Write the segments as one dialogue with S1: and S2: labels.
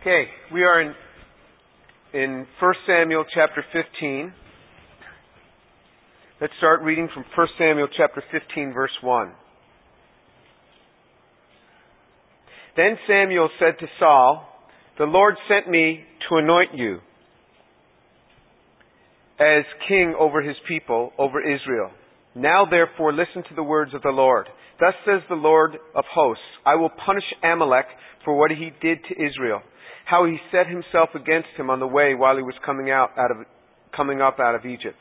S1: Okay, we are in in 1 Samuel chapter 15. Let's start reading from 1 Samuel chapter 15 verse 1. Then Samuel said to Saul, The Lord sent me to anoint you as king over his people, over Israel. Now therefore listen to the words of the Lord. Thus says the Lord of hosts, I will punish Amalek for what he did to Israel how he set himself against him on the way while he was coming out, out of, coming up out of Egypt.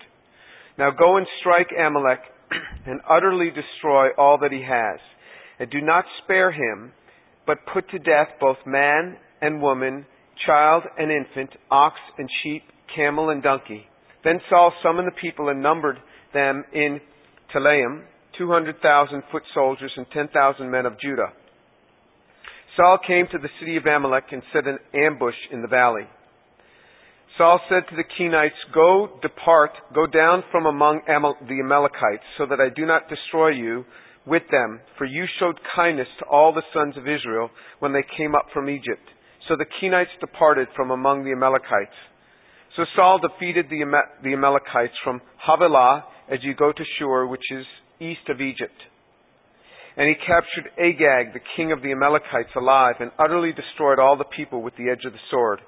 S1: Now go and strike Amalek and utterly destroy all that he has. And do not spare him, but put to death both man and woman, child and infant, ox and sheep, camel and donkey. Then Saul summoned the people and numbered them in Telaim, 200,000 foot soldiers and 10,000 men of Judah. Saul came to the city of Amalek and set an ambush in the valley. Saul said to the Kenites, Go, depart, go down from among the Amalekites, so that I do not destroy you with them, for you showed kindness to all the sons of Israel when they came up from Egypt. So the Kenites departed from among the Amalekites. So Saul defeated the, Amalekites from Havilah as you go to Shur, which is east of Egypt. And he captured Agag, the king of the Amalekites, alive, and utterly destroyed all the people with the edge of the sword.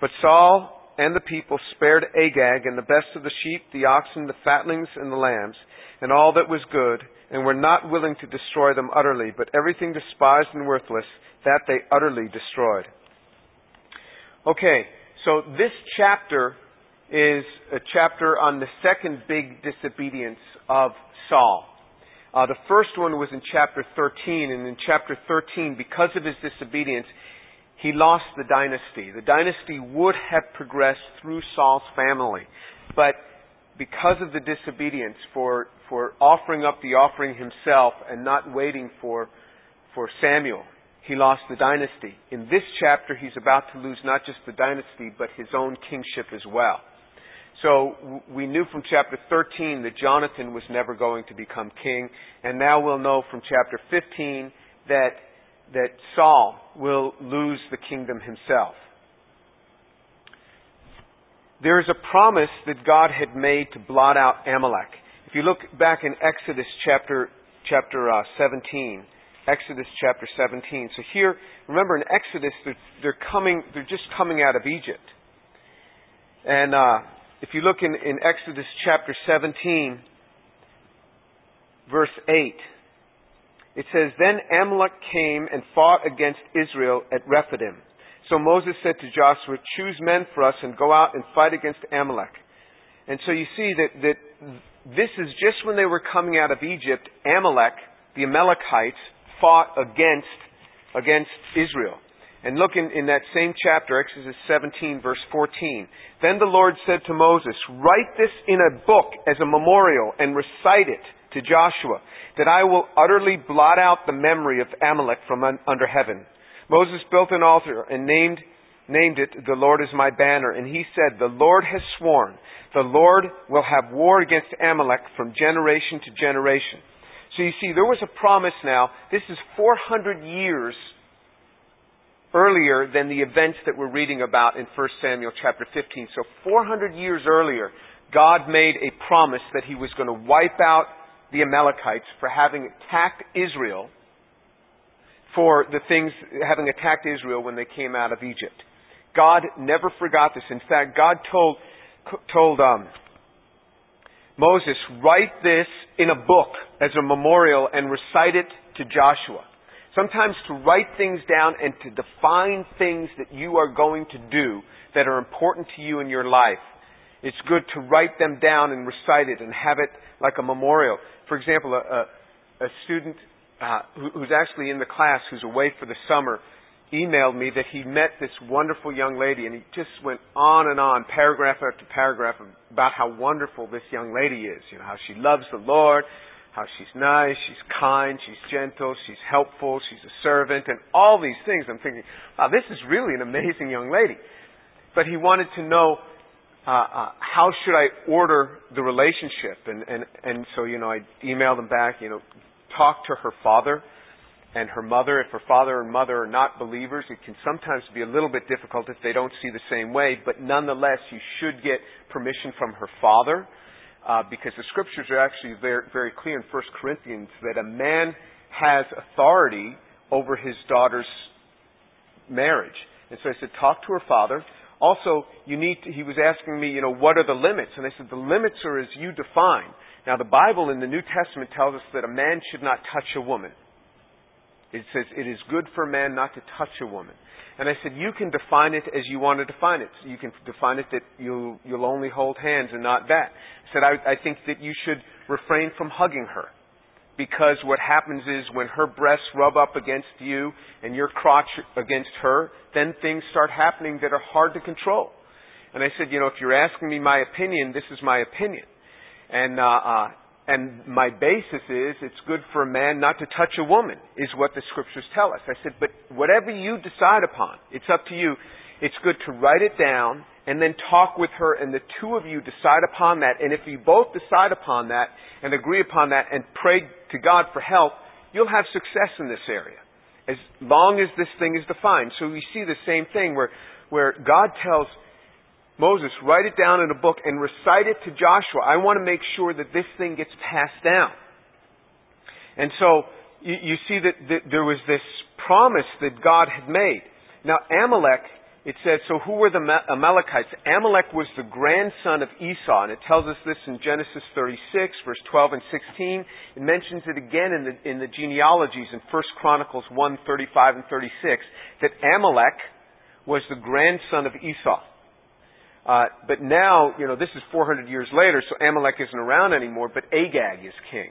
S1: But Saul and the people spared Agag and the best of the sheep, the oxen, the fatlings, and the lambs, and all that was good, and were not willing to destroy them utterly, but everything despised and worthless, that they utterly destroyed. Okay, so this chapter is a chapter on the second big disobedience of Saul. Uh, the first one was in chapter 13, and in chapter 13, because of his disobedience, he lost the dynasty. The dynasty would have progressed through Saul's family, but because of the disobedience for, for offering up the offering himself and not waiting for, for Samuel, he lost the dynasty. In this chapter, he's about to lose not just the dynasty, but his own kingship as well. So we knew from chapter 13 that Jonathan was never going to become king, and now we'll know from chapter 15 that that Saul will lose the kingdom himself. There is a promise that God had made to blot out Amalek. If you look back in Exodus chapter chapter uh, 17, Exodus chapter 17. So here, remember in Exodus, they're, they're coming, they're just coming out of Egypt, and uh, if you look in, in Exodus chapter 17, verse 8, it says, Then Amalek came and fought against Israel at Rephidim. So Moses said to Joshua, Choose men for us and go out and fight against Amalek. And so you see that, that this is just when they were coming out of Egypt, Amalek, the Amalekites, fought against, against Israel. And look in, in that same chapter, Exodus 17, verse 14. Then the Lord said to Moses, Write this in a book as a memorial and recite it to Joshua, that I will utterly blot out the memory of Amalek from un, under heaven. Moses built an altar and named, named it, The Lord is my banner. And he said, The Lord has sworn, the Lord will have war against Amalek from generation to generation. So you see, there was a promise now. This is 400 years earlier than the events that we're reading about in 1 Samuel chapter 15. So 400 years earlier, God made a promise that he was going to wipe out the Amalekites for having attacked Israel for the things having attacked Israel when they came out of Egypt. God never forgot this. In fact, God told told um, Moses, write this in a book as a memorial and recite it to Joshua. Sometimes to write things down and to define things that you are going to do that are important to you in your life. It's good to write them down and recite it and have it like a memorial. For example, a, a, a student uh, who, who's actually in the class who's away for the summer emailed me that he met this wonderful young lady and he just went on and on, paragraph after paragraph, about how wonderful this young lady is. You know, how she loves the Lord, how she's nice, she's kind, she's gentle, she's helpful, she's a servant, and all these things. I'm thinking, wow, this is really an amazing young lady. But he wanted to know uh, uh, how should I order the relationship, and and and so you know I emailed him back. You know, talk to her father, and her mother, if her father and mother are not believers, it can sometimes be a little bit difficult if they don't see the same way, but nonetheless, you should get permission from her father, uh, because the scriptures are actually very, very clear in 1 Corinthians that a man has authority over his daughter's marriage. And so I said, talk to her father. Also, you need to, he was asking me, you know, what are the limits? And I said, the limits are as you define. Now, the Bible in the New Testament tells us that a man should not touch a woman. It says it is good for man not to touch a woman. And I said, you can define it as you want to define it. You can define it that you'll, you'll only hold hands and not that. I said, I, I think that you should refrain from hugging her. Because what happens is when her breasts rub up against you and your crotch against her, then things start happening that are hard to control. And I said, you know, if you're asking me my opinion, this is my opinion. And, uh, uh, and my basis is it's good for a man not to touch a woman, is what the scriptures tell us. I said, but whatever you decide upon, it's up to you. It's good to write it down and then talk with her and the two of you decide upon that. And if you both decide upon that and agree upon that and pray to God for help, you'll have success in this area. As long as this thing is defined. So we see the same thing where, where God tells Moses, write it down in a book and recite it to Joshua. I want to make sure that this thing gets passed down. And so you, you see that, that there was this promise that God had made. Now Amalek, it says, so who were the Amalekites? Amalek was the grandson of Esau, and it tells us this in Genesis 36, verse 12 and 16. It mentions it again in the, in the genealogies in 1 Chronicles 1, 35 and 36, that Amalek was the grandson of Esau. Uh, but now, you know, this is 400 years later, so Amalek isn't around anymore, but Agag is king.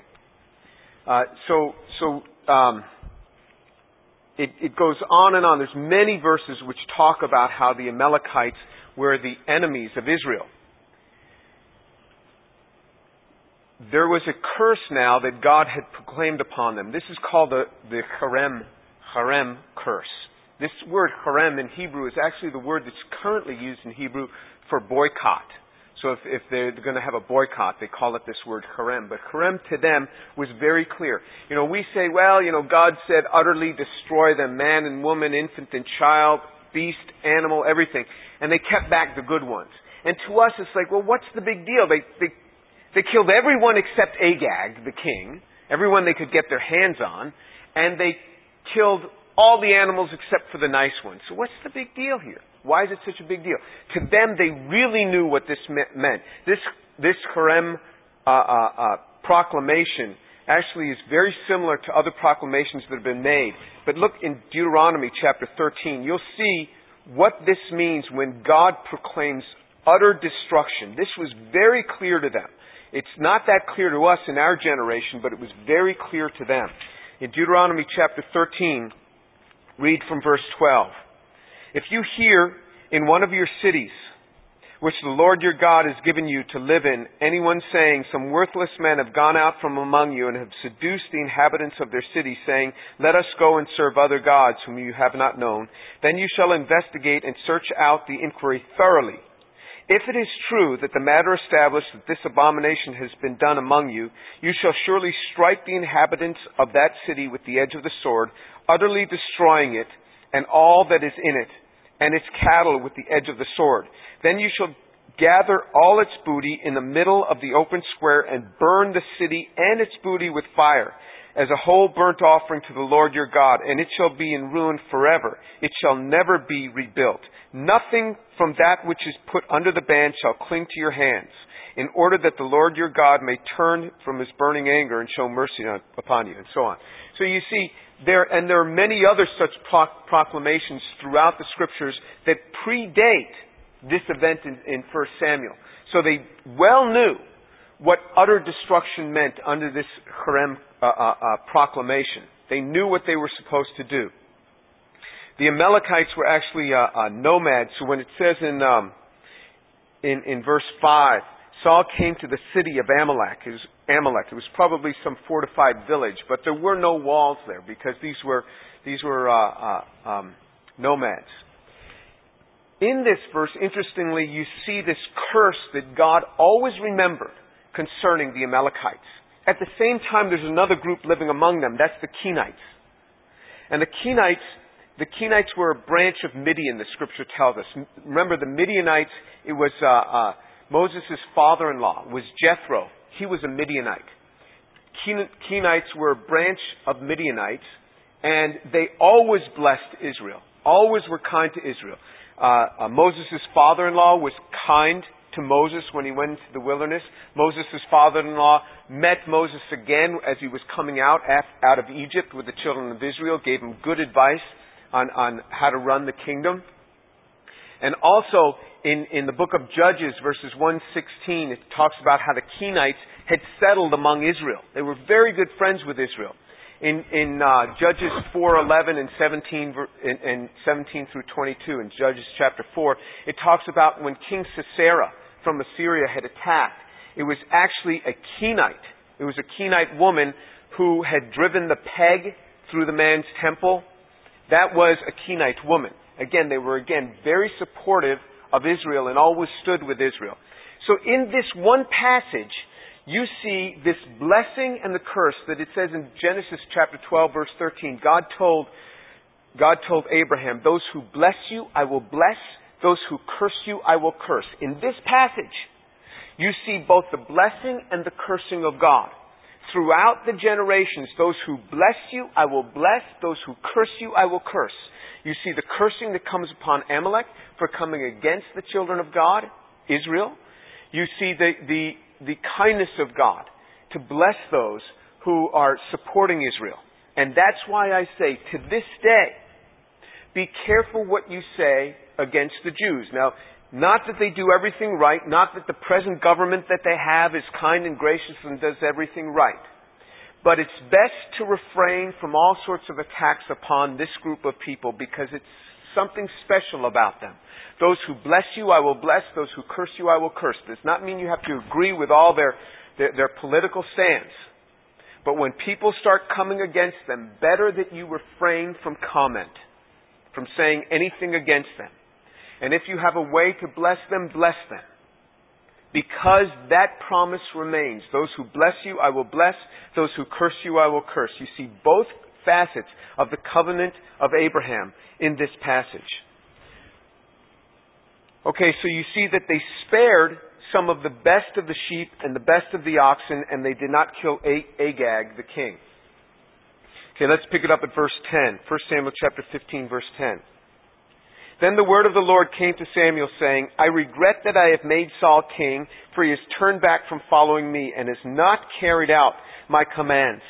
S1: Uh, so, so, um, it, it goes on and on. There's many verses which talk about how the Amalekites were the enemies of Israel. There was a curse now that God had proclaimed upon them. This is called the, the herem, herem curse. This word herem in Hebrew is actually the word that's currently used in Hebrew for boycott. So if, if they're going to have a boycott, they call it this word herem. But herem to them was very clear. You know, we say, well, you know, God said utterly destroy them, man and woman, infant and child, beast, animal, everything. And they kept back the good ones. And to us, it's like, well, what's the big deal? They, they, they killed everyone except Agag, the king, everyone they could get their hands on, and they killed all the animals except for the nice ones. So what's the big deal here? Why is it such a big deal? To them, they really knew what this meant. This, this Herem uh, uh, uh, proclamation actually is very similar to other proclamations that have been made. But look in Deuteronomy chapter 13. You'll see what this means when God proclaims utter destruction. This was very clear to them. It's not that clear to us in our generation, but it was very clear to them. In Deuteronomy chapter 13, read from verse 12. If you hear in one of your cities, which the Lord your God has given you to live in, anyone saying, Some worthless men have gone out from among you and have seduced the inhabitants of their city, saying, Let us go and serve other gods whom you have not known, then you shall investigate and search out the inquiry thoroughly. If it is true that the matter established that this abomination has been done among you, you shall surely strike the inhabitants of that city with the edge of the sword, utterly destroying it and all that is in it, and its cattle with the edge of the sword. Then you shall gather all its booty in the middle of the open square and burn the city and its booty with fire as a whole burnt offering to the Lord your God, and it shall be in ruin forever. It shall never be rebuilt. Nothing from that which is put under the ban shall cling to your hands, in order that the Lord your God may turn from his burning anger and show mercy upon you, and so on. So you see, there, and there are many other such proclamations throughout the scriptures that predate this event in, in 1 Samuel. So they well knew what utter destruction meant under this Herem uh, uh, uh, proclamation. They knew what they were supposed to do. The Amalekites were actually uh, uh, nomads. So when it says in, um, in in verse five, Saul came to the city of Amalek. It was Amalek. It was probably some fortified village, but there were no walls there because these were these were uh, uh, um, nomads. In this verse, interestingly, you see this curse that God always remembered concerning the Amalekites. At the same time, there's another group living among them. That's the Kenites. And the Kenites, the Kenites were a branch of Midian, the scripture tells us. Remember, the Midianites, it was uh, uh, Moses' father-in-law, was Jethro. He was a Midianite. Kenites were a branch of Midianites, and they always blessed Israel, always were kind to Israel. Uh, uh, Moses' father-in-law was kind to Moses when he went into the wilderness. Moses' father-in-law met Moses again as he was coming out out of Egypt with the children of Israel, gave him good advice on, on how to run the kingdom. And also in, in the book of Judges, verses 116, it talks about how the Kenites had settled among Israel. They were very good friends with Israel. In, in uh, Judges 4:11 and 17 and, and 17 through 22, in Judges chapter 4, it talks about when King Sisera from Assyria had attacked. It was actually a Kenite. It was a Kenite woman who had driven the peg through the man's temple. That was a Kenite woman. Again, they were again very supportive of Israel and always stood with Israel. So in this one passage, you see this blessing and the curse that it says in Genesis chapter 12 verse 13. God told, God told Abraham, those who bless you, I will bless. Those who curse you, I will curse. In this passage, you see both the blessing and the cursing of God. Throughout the generations, those who bless you, I will bless. Those who curse you, I will curse. You see the cursing that comes upon Amalek for coming against the children of God, Israel. You see the, the, the kindness of God to bless those who are supporting Israel. And that's why I say, to this day, be careful what you say against the Jews. Now, not that they do everything right, not that the present government that they have is kind and gracious and does everything right. But it's best to refrain from all sorts of attacks upon this group of people because it's something special about them. Those who bless you, I will bless. Those who curse you, I will curse. Does not mean you have to agree with all their, their, their political stance. But when people start coming against them, better that you refrain from comment, from saying anything against them. And if you have a way to bless them, bless them. Because that promise remains. Those who bless you, I will bless. Those who curse you, I will curse. You see both facets of the covenant of Abraham in this passage. Okay, so you see that they spared some of the best of the sheep and the best of the oxen, and they did not kill Agag, the king. Okay, let's pick it up at verse 10. 1 Samuel chapter 15, verse 10. Then the word of the Lord came to Samuel, saying, I regret that I have made Saul king, for he has turned back from following me, and has not carried out my commands.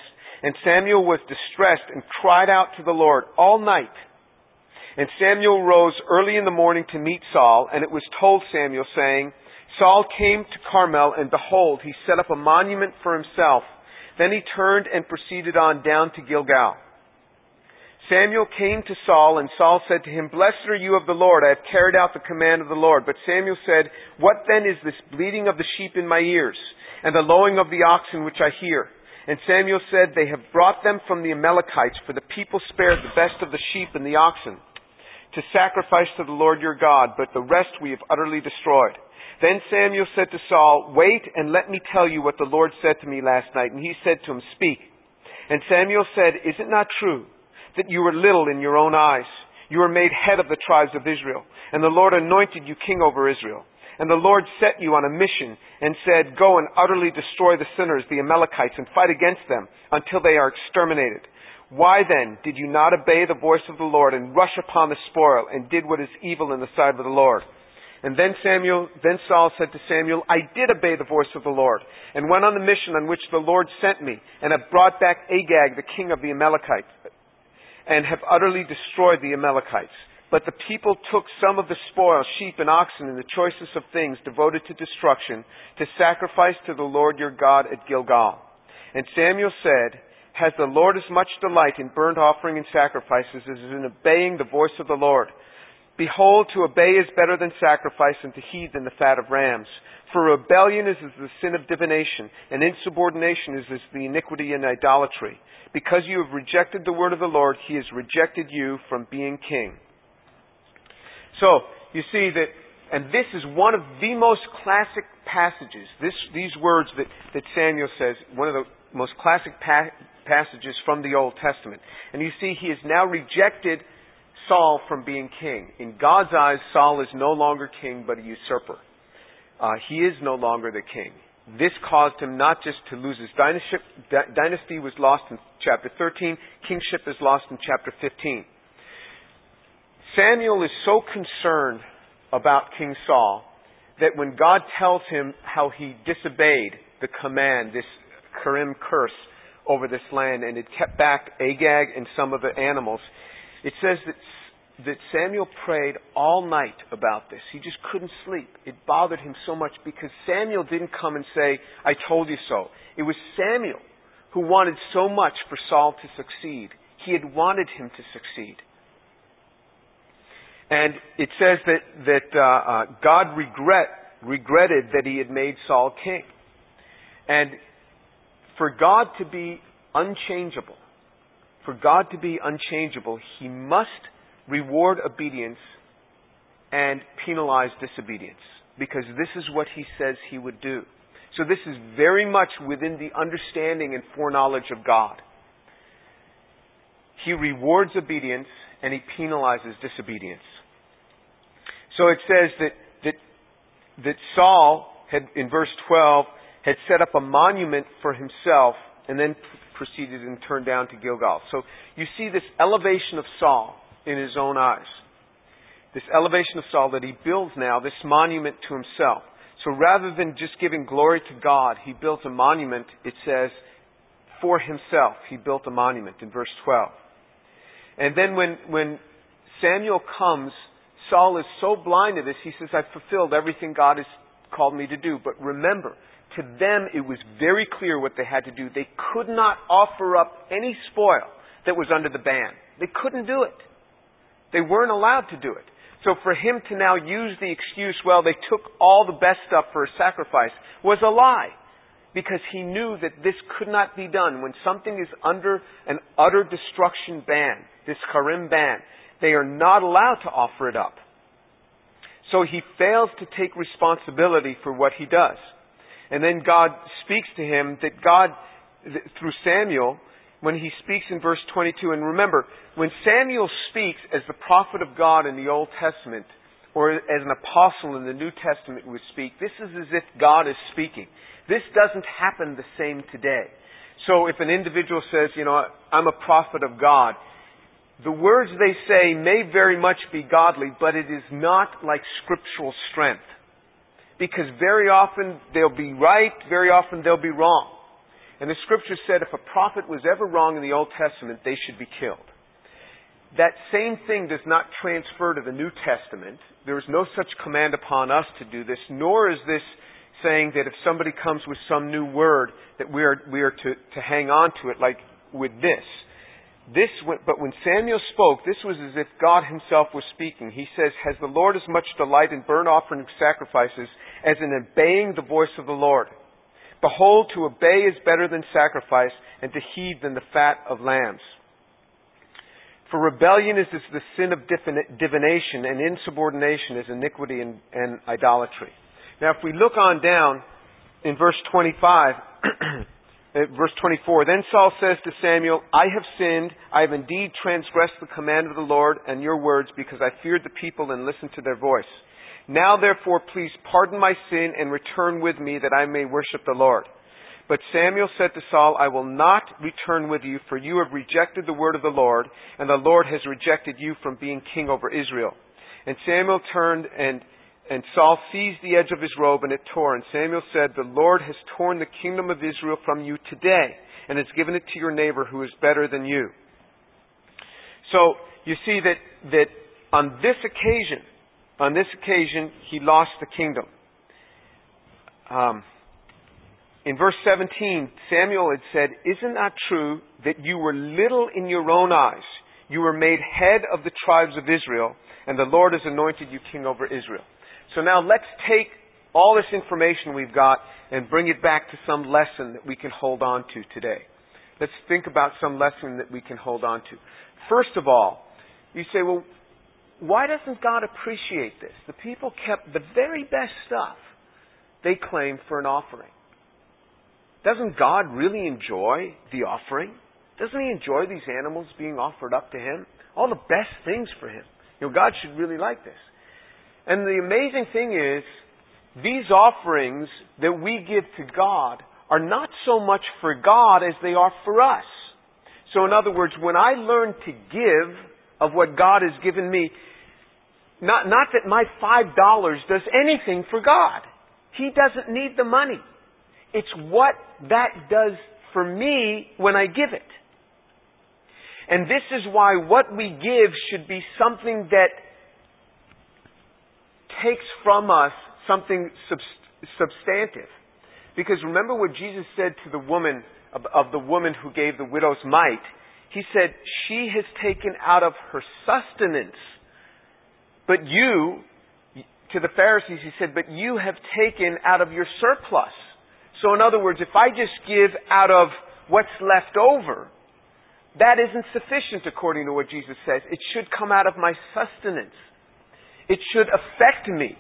S1: And Samuel was distressed, and cried out to the Lord all night. And Samuel rose early in the morning to meet Saul, and it was told Samuel, saying, Saul came to Carmel, and behold, he set up a monument for himself. Then he turned and proceeded on down to Gilgal. Samuel came to Saul, and Saul said to him, Blessed are you of the Lord, I have carried out the command of the Lord. But Samuel said, What then is this bleating of the sheep in my ears, and the lowing of the oxen which I hear? And Samuel said, They have brought them from the Amalekites, for the people spared the best of the sheep and the oxen, to sacrifice to the Lord your God, but the rest we have utterly destroyed. Then Samuel said to Saul, Wait and let me tell you what the Lord said to me last night. And he said to him, Speak. And Samuel said, Is it not true? That you were little in your own eyes. You were made head of the tribes of Israel, and the Lord anointed you king over Israel. And the Lord set you on a mission and said, Go and utterly destroy the sinners, the Amalekites, and fight against them until they are exterminated. Why then did you not obey the voice of the Lord and rush upon the spoil and did what is evil in the sight of the Lord? And then Samuel, then Saul said to Samuel, I did obey the voice of the Lord and went on the mission on which the Lord sent me and have brought back Agag, the king of the Amalekites, and have utterly destroyed the Amalekites. But the people took some of the spoil, sheep and oxen, and the choicest of things devoted to destruction, to sacrifice to the Lord your God at Gilgal. And Samuel said, Has the Lord as much delight in burnt offering and sacrifices as in obeying the voice of the Lord? Behold, to obey is better than sacrifice, and to heed than the fat of rams. For rebellion is as the sin of divination, and insubordination is as the iniquity and idolatry. Because you have rejected the word of the Lord, he has rejected you from being king. So, you see that, and this is one of the most classic passages, this, these words that, that Samuel says, one of the most classic pa- passages from the Old Testament. And you see, he has now rejected Saul from being king. In God's eyes, Saul is no longer king, but a usurper. Uh, he is no longer the king. This caused him not just to lose his dynasty, dynasty was lost in chapter 13, kingship is lost in chapter 15. Samuel is so concerned about King Saul that when God tells him how he disobeyed the command, this Karim curse over this land, and it kept back Agag and some of the animals, it says that that Samuel prayed all night about this. He just couldn't sleep. It bothered him so much because Samuel didn't come and say, I told you so. It was Samuel who wanted so much for Saul to succeed. He had wanted him to succeed. And it says that, that uh, uh, God regret, regretted that he had made Saul king. And for God to be unchangeable, for God to be unchangeable, he must reward obedience and penalize disobedience because this is what he says he would do. So this is very much within the understanding and foreknowledge of God. He rewards obedience and he penalizes disobedience. So it says that, that, that Saul had, in verse 12, had set up a monument for himself and then proceeded and turned down to Gilgal. So you see this elevation of Saul in his own eyes. This elevation of Saul that he builds now, this monument to himself. So rather than just giving glory to God, he built a monument, it says, for himself. He built a monument in verse 12. And then when, when Samuel comes, Saul is so blind to this, he says, I've fulfilled everything God has called me to do. But remember, to them it was very clear what they had to do. They could not offer up any spoil that was under the ban. They couldn't do it. They weren't allowed to do it. So for him to now use the excuse, well, they took all the best stuff for a sacrifice, was a lie. Because he knew that this could not be done. When something is under an utter destruction ban, this Karim ban, they are not allowed to offer it up. So he fails to take responsibility for what he does. And then God speaks to him that God, through Samuel, when he speaks in verse 22. And remember, when Samuel speaks as the prophet of God in the Old Testament, or as an apostle in the New Testament would speak, this is as if God is speaking. This doesn't happen the same today. So if an individual says, you know, I'm a prophet of God, the words they say may very much be godly, but it is not like scriptural strength. Because very often they'll be right, very often they'll be wrong. And the scripture said if a prophet was ever wrong in the Old Testament, they should be killed. That same thing does not transfer to the New Testament. There is no such command upon us to do this, nor is this saying that if somebody comes with some new word that we are, we are to, to hang on to it like with this. This, but when Samuel spoke, this was as if God himself was speaking. He says, Has the Lord as much delight in burnt offering sacrifices as in obeying the voice of the Lord? Behold, to obey is better than sacrifice, and to heed than the fat of lambs. For rebellion is the sin of divination, and insubordination is iniquity and, and idolatry. Now, if we look on down in verse 25, uh, verse 24, then Saul says to Samuel, I have sinned. I have indeed transgressed the command of the Lord and your words because I feared the people and listened to their voice. Now therefore please pardon my sin and return with me that I may worship the Lord. But Samuel said to Saul, I will not return with you, for you have rejected the word of the Lord, and the Lord has rejected you from being king over Israel. And Samuel turned and and Saul seized the edge of his robe and it tore. And Samuel said, The Lord has torn the kingdom of Israel from you today and has given it to your neighbor who is better than you. So you see that, that on this occasion, on this occasion, he lost the kingdom. Um, in verse 17, Samuel had said, Isn't that true that you were little in your own eyes? You were made head of the tribes of Israel, and the Lord has anointed you king over Israel. So now let's take all this information we've got and bring it back to some lesson that we can hold on to today. Let's think about some lesson that we can hold on to. First of all, you say, well, why doesn't God appreciate this? The people kept the very best stuff they claimed for an offering. Doesn't God really enjoy the offering? Doesn't he enjoy these animals being offered up to him? All the best things for him. You know, God should really like this. And the amazing thing is, these offerings that we give to God are not so much for God as they are for us. So in other words, when I learn to give of what God has given me, not, not that my five dollars does anything for God. He doesn't need the money. It's what that does for me when I give it. And this is why what we give should be something that takes from us something substantive. Because remember what Jesus said to the woman, of, of the woman who gave the widow's mite. He said, She has taken out of her sustenance. But you, to the Pharisees, he said, But you have taken out of your surplus. So, in other words, if I just give out of what's left over, that isn't sufficient according to what Jesus says. It should come out of my sustenance. It should affect me.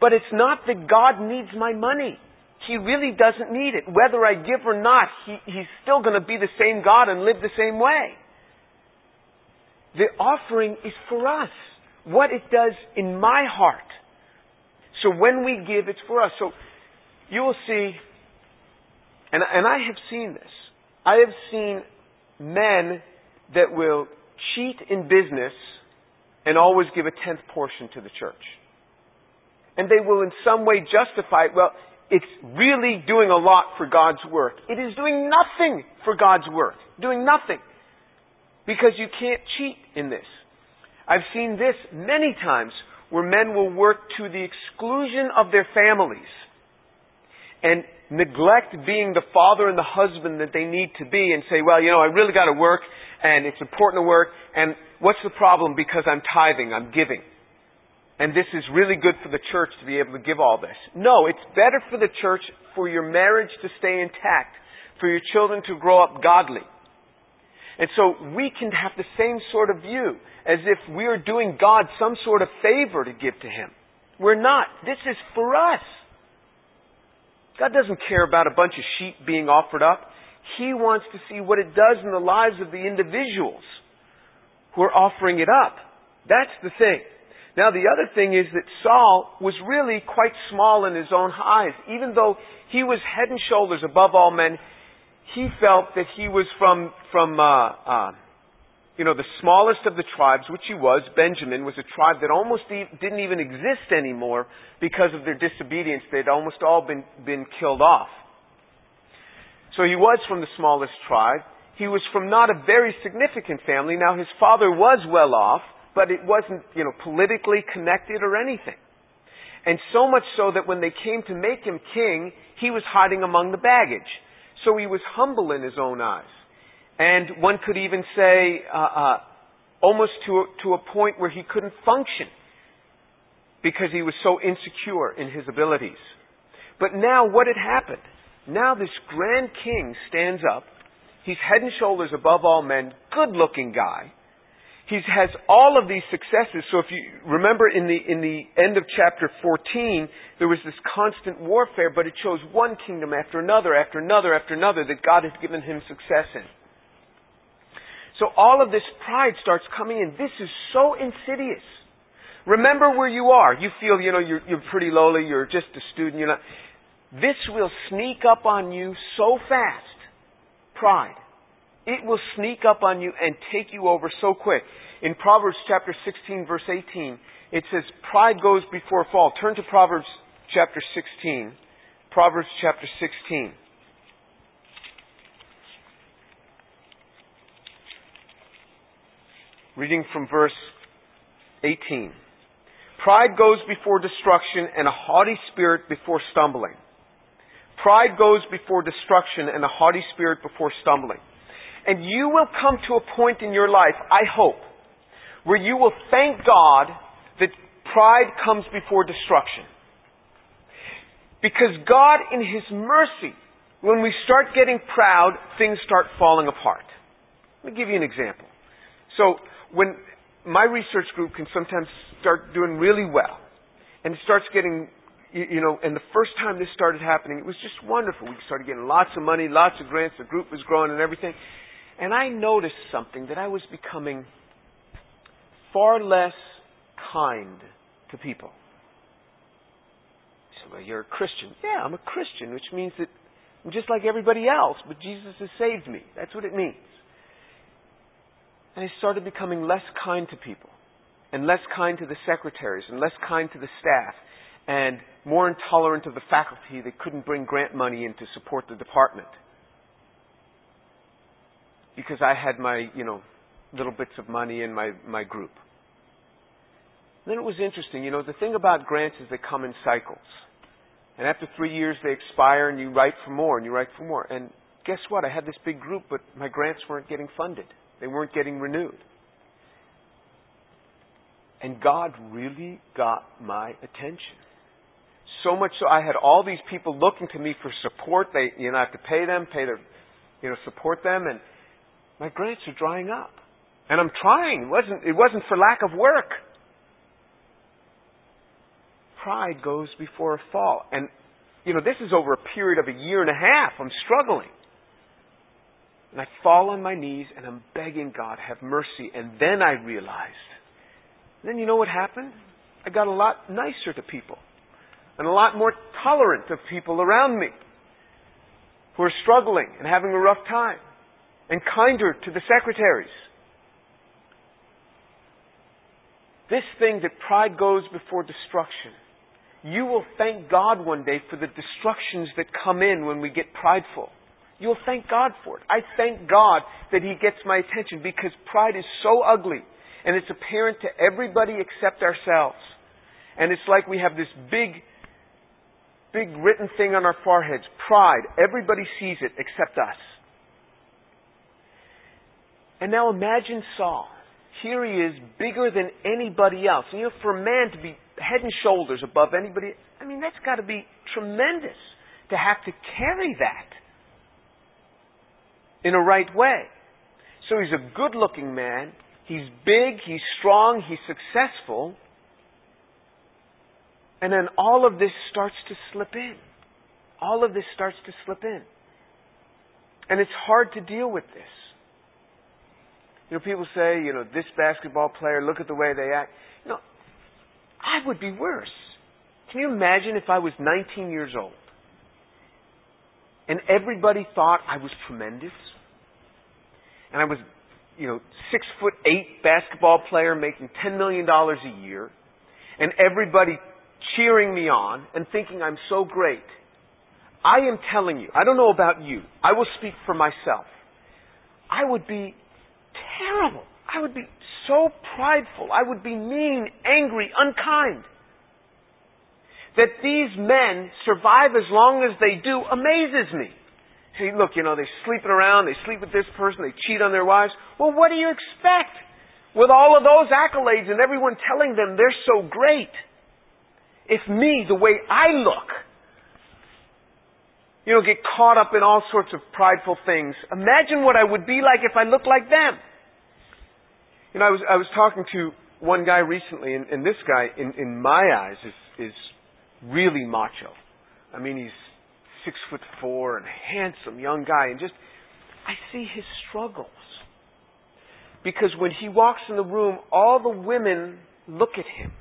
S1: But it's not that God needs my money. He really doesn't need it. Whether I give or not, he, He's still going to be the same God and live the same way. The offering is for us. What it does in my heart. So when we give, it's for us. So you will see, and, and I have seen this. I have seen men that will cheat in business and always give a tenth portion to the church. And they will in some way justify it. Well, it's really doing a lot for God's work. It is doing nothing for God's work. Doing nothing. Because you can't cheat in this. I've seen this many times where men will work to the exclusion of their families and neglect being the father and the husband that they need to be and say, well, you know, I really got to work and it's important to work and what's the problem because I'm tithing, I'm giving and this is really good for the church to be able to give all this. No, it's better for the church for your marriage to stay intact, for your children to grow up godly. And so we can have the same sort of view, as if we are doing God some sort of favor to give to Him. We're not. This is for us. God doesn't care about a bunch of sheep being offered up. He wants to see what it does in the lives of the individuals who are offering it up. That's the thing. Now the other thing is that Saul was really quite small in his own eyes. Even though he was head and shoulders above all men, he felt that he was from, from, uh, uh, you know, the smallest of the tribes, which he was. Benjamin was a tribe that almost e- didn't even exist anymore because of their disobedience. They'd almost all been, been killed off. So he was from the smallest tribe. He was from not a very significant family. Now his father was well off, but it wasn't, you know, politically connected or anything. And so much so that when they came to make him king, he was hiding among the baggage. So he was humble in his own eyes. And one could even say, uh, uh, almost to a, to a point where he couldn't function because he was so insecure in his abilities. But now what had happened? Now this grand king stands up. He's head and shoulders above all men, good looking guy he has all of these successes. So if you remember in the, in the end of chapter 14, there was this constant warfare, but it shows one kingdom after another, after another, after another that God has given him success in. So all of this pride starts coming in. This is so insidious. Remember where you are. You feel, you know, you're, you're pretty lowly, you're just a student, you're not. This will sneak up on you so fast. Pride it will sneak up on you and take you over so quick. In Proverbs chapter 16 verse 18, it says, pride goes before fall. Turn to Proverbs chapter 16. Proverbs chapter 16. Reading from verse 18. Pride goes before destruction and a haughty spirit before stumbling. Pride goes before destruction and a haughty spirit before stumbling. And you will come to a point in your life, I hope, where you will thank God that pride comes before destruction. Because God, in His mercy, when we start getting proud, things start falling apart. Let me give you an example. So, when my research group can sometimes start doing really well, and it starts getting, you know, and the first time this started happening, it was just wonderful. We started getting lots of money, lots of grants, the group was growing and everything. And I noticed something that I was becoming far less kind to people. So, well, you're a Christian. Yeah, I'm a Christian, which means that I'm just like everybody else, but Jesus has saved me. That's what it means. And I started becoming less kind to people, and less kind to the secretaries, and less kind to the staff, and more intolerant of the faculty that couldn't bring grant money in to support the department. Because I had my, you know, little bits of money in my, my group. Then it was interesting, you know, the thing about grants is they come in cycles. And after three years they expire and you write for more and you write for more. And guess what? I had this big group, but my grants weren't getting funded. They weren't getting renewed. And God really got my attention. So much so I had all these people looking to me for support. They you know I have to pay them, pay their you know, support them and my grants are drying up. And I'm trying. It wasn't it wasn't for lack of work. Pride goes before a fall. And you know, this is over a period of a year and a half. I'm struggling. And I fall on my knees and I'm begging God, have mercy. And then I realized. Then you know what happened? I got a lot nicer to people and a lot more tolerant of people around me who are struggling and having a rough time and kinder to the secretaries. This thing that pride goes before destruction. You will thank God one day for the destructions that come in when we get prideful. You'll thank God for it. I thank God that He gets my attention because pride is so ugly and it's apparent to everybody except ourselves. And it's like we have this big, big written thing on our foreheads pride. Everybody sees it except us. And now imagine Saul. Here he is, bigger than anybody else. And you know, for a man to be head and shoulders above anybody, I mean, that's got to be tremendous to have to carry that in a right way. So he's a good looking man. He's big, he's strong, he's successful. And then all of this starts to slip in. All of this starts to slip in. And it's hard to deal with this. You know, people say, you know, this basketball player, look at the way they act. You know, I would be worse. Can you imagine if I was 19 years old and everybody thought I was tremendous? and I was, you know, six foot eight basketball player making $10 million a year, and everybody cheering me on and thinking I'm so great. I am telling you, I don't know about you, I will speak for myself. I would be terrible. I would be so prideful. I would be mean, angry, unkind. That these men survive as long as they do amazes me. Hey, look, you know, they're sleeping around, they sleep with this person, they cheat on their wives. Well, what do you expect? With all of those accolades and everyone telling them they're so great. If me, the way I look, you know, get caught up in all sorts of prideful things, imagine what I would be like if I looked like them. You know, I was, I was talking to one guy recently, and, and this guy, in, in my eyes, is, is really macho. I mean, he's six foot four and handsome young guy, and just I see his struggles. Because when he walks in the room, all the women look at him.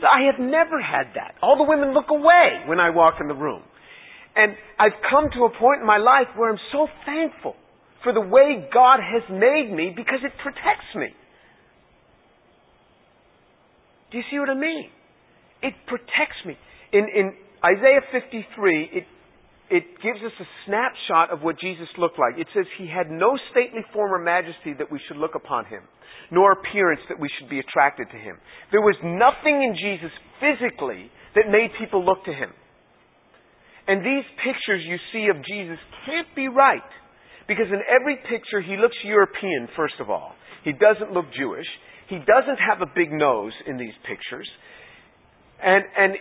S1: I have never had that. All the women look away when I walk in the room. And I've come to a point in my life where I'm so thankful for the way God has made me because it protects me. Do you see what I mean? It protects me. In, in Isaiah 53, it, it gives us a snapshot of what Jesus looked like. It says, He had no stately form or majesty that we should look upon Him, nor appearance that we should be attracted to Him. There was nothing in Jesus physically that made people look to Him. And these pictures you see of Jesus can't be right. Because in every picture, he looks European, first of all. He doesn't look Jewish. He doesn't have a big nose in these pictures. And, and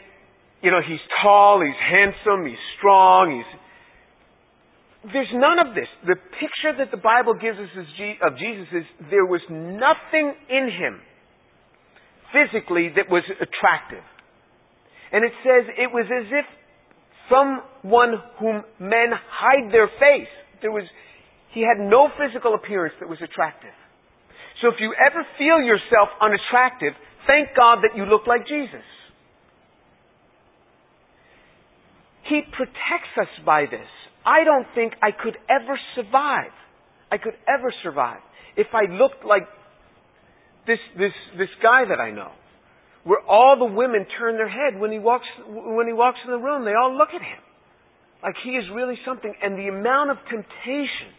S1: you know, he's tall, he's handsome, he's strong, he's. There's none of this. The picture that the Bible gives us of Jesus is there was nothing in him physically that was attractive. And it says it was as if someone whom men hide their face. There was, He had no physical appearance that was attractive. So if you ever feel yourself unattractive, thank God that you look like Jesus. He protects us by this. I don't think I could ever survive. I could ever survive if I looked like this, this, this guy that I know, where all the women turn their head when he walks, when he walks in the room. They all look at him. Like he is really something. And the amount of temptation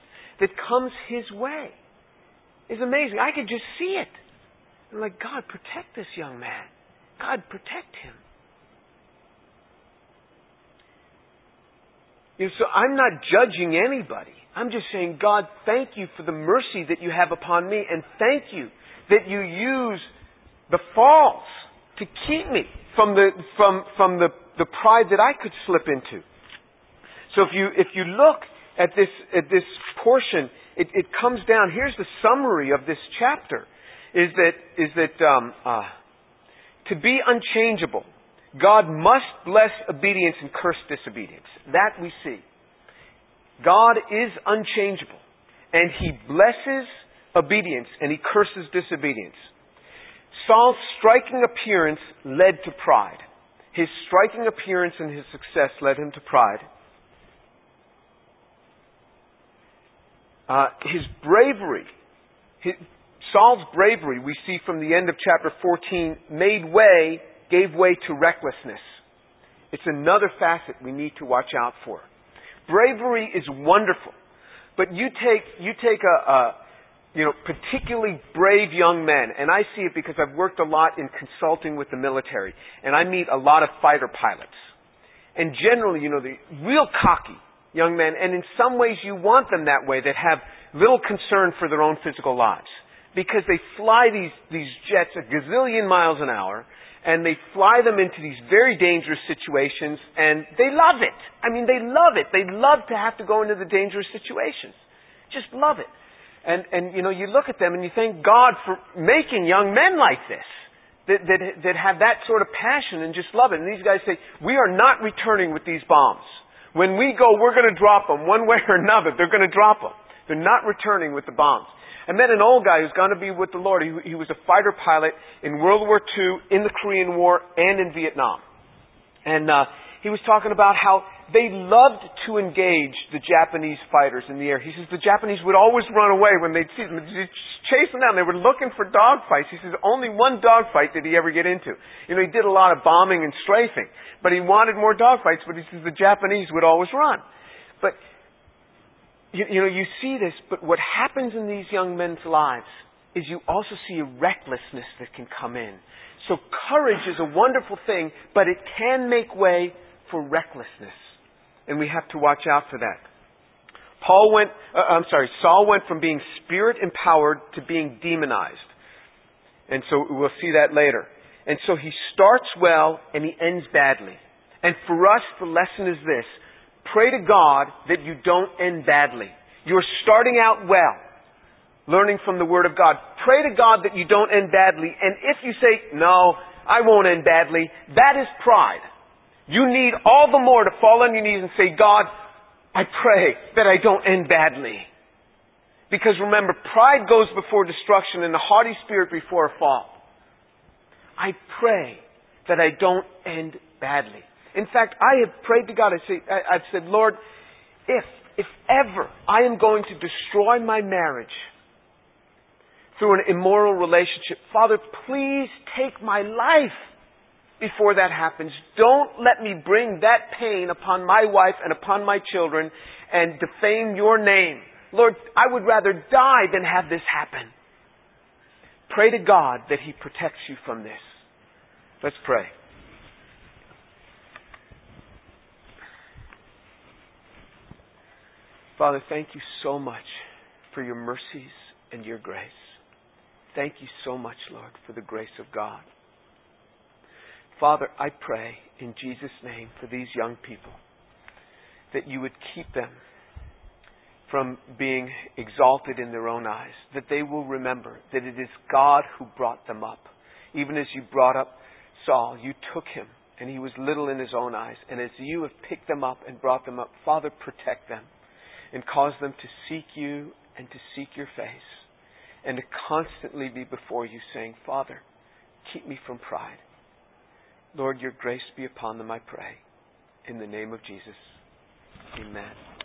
S1: that comes his way is amazing. I could just see it. I'm like, God, protect this young man. God, protect him. You know, so I'm not judging anybody. I'm just saying, God, thank you for the mercy that you have upon me, and thank you that you use the falls to keep me from the from from the, the pride that I could slip into. So if you if you look at this at this portion, it, it comes down. Here's the summary of this chapter: is that is that um, uh, to be unchangeable, God must bless obedience and curse disobedience. That we see. God is unchangeable, and He blesses obedience and He curses disobedience. Saul's striking appearance led to pride. His striking appearance and his success led him to pride. Uh, his bravery, his, Saul's bravery, we see from the end of chapter 14, made way, gave way to recklessness. It's another facet we need to watch out for. Bravery is wonderful, but you take you take a, a you know particularly brave young men, and I see it because I've worked a lot in consulting with the military, and I meet a lot of fighter pilots, and generally, you know, the real cocky young men, and in some ways you want them that way, that have little concern for their own physical lives. Because they fly these, these jets a gazillion miles an hour, and they fly them into these very dangerous situations, and they love it. I mean, they love it. They love to have to go into the dangerous situations. Just love it. And, and, you know, you look at them and you thank God for making young men like this. That, that, that have that sort of passion and just love it. And these guys say, we are not returning with these bombs. When we go, we're going to drop them one way or another. They're going to drop them. They're not returning with the bombs. I met an old guy who's going to be with the Lord. He, he was a fighter pilot in World War II, in the Korean War, and in Vietnam. And uh, he was talking about how they loved to engage the Japanese fighters in the air. He says the Japanese would always run away when they'd see them, they'd chase them down. They were looking for dogfights. He says only one dogfight did he ever get into. You know, he did a lot of bombing and strafing, but he wanted more dogfights. But he says the Japanese would always run. But you, you know, you see this. But what happens in these young men's lives is you also see a recklessness that can come in. So courage is a wonderful thing, but it can make way for recklessness. And we have to watch out for that. Paul went, uh, I'm sorry, Saul went from being spirit empowered to being demonized. And so we'll see that later. And so he starts well and he ends badly. And for us, the lesson is this. Pray to God that you don't end badly. You're starting out well, learning from the Word of God. Pray to God that you don't end badly. And if you say, no, I won't end badly, that is pride. You need all the more to fall on your knees and say, God, I pray that I don't end badly. Because remember, pride goes before destruction and a haughty spirit before a fall. I pray that I don't end badly. In fact, I have prayed to God. I say, I, I've said, Lord, if, if ever I am going to destroy my marriage through an immoral relationship, Father, please take my life before that happens. Don't let me bring that pain upon my wife and upon my children and defame your name. Lord, I would rather die than have this happen. Pray to God that He protects you from this. Let's pray. Father, thank you so much for your mercies and your grace. Thank you so much, Lord, for the grace of God. Father, I pray in Jesus' name for these young people that you would keep them from being exalted in their own eyes, that they will remember that it is God who brought them up. Even as you brought up Saul, you took him and he was little in his own eyes. And as you have picked them up and brought them up, Father, protect them. and cause them to seek you and to seek your face and to constantly be before you saying, Father, keep me from pride. Lord, your grace be upon them, I pray. In the name of Jesus. Amen.